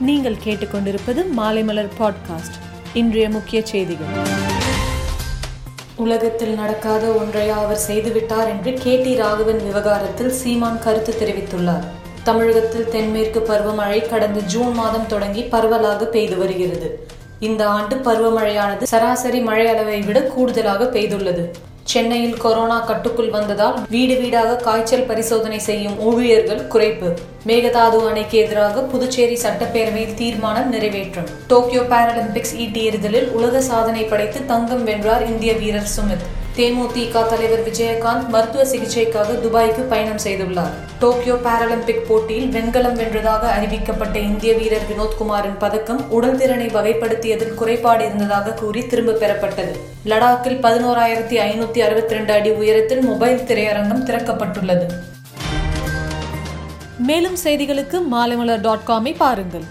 நீங்கள் கேட்டுக்கொண்டிருப்பது மாலைமலர் பாட்காஸ்ட் இன்றைய முக்கிய செய்திகள். உலகத்தில் நடக்காத ஒன்றை அவர் செய்துவிட்டார் என்று கே டி ராகவன் விவகாரத்தில் சீமான் கருத்து தெரிவித்துள்ளார். தமிழகத்தில் தென்மேற்கு பருவமழை கடந்த ஜூன் மாதம் தொடங்கி பரவலாக பெய்து வருகிறது. இந்த ஆண்டு பருவமழையானது சராசரி மழை அளவை விட கூடுதலாக பெய்துள்ளது. சென்னையில் கொரோனா கட்டுக்குள் வந்ததால் வீடு வீடாக காய்ச்சல் பரிசோதனை செய்யும் ஊழியர்கள் குறைப்பு. மேகதாது அணைக்கு எதிராக புதுச்சேரி சட்டப்பேரவையில் தீர்மானம் நிறைவேற்றும். டோக்கியோ பாராலிம்பிக்ஸ் ஈட்டி எறிதலில் உலக சாதனை படைத்து தங்கம் வென்றார் இந்திய வீரர் சுமித். தேமுதிக தலைவர் விஜயகாந்த் மருத்துவ சிகிச்சைக்காக துபாய்க்கு பயணம் செய்துள்ளார். டோக்கியோ பாராலிம்பிக் போட்டியில் வெண்கலம் வென்றதாக அறிவிக்கப்பட்ட இந்திய வீரர் வினோத்குமாரின் பதக்கம் உடல் திறனை வகைப்படுத்தியதில் குறைபாடு இருந்ததாக கூறி திரும்ப பெறப்பட்டது. லடாக்கில் பதினோராயிரத்தி ஐநூத்தி அறுபத்தி ரெண்டு அடி உயரத்தில் மொபைல் திரையரங்கம் திறக்கப்பட்டுள்ளது. மேலும் செய்திகளுக்கு மாலைமலர் டாட் காமை பாருங்கள்.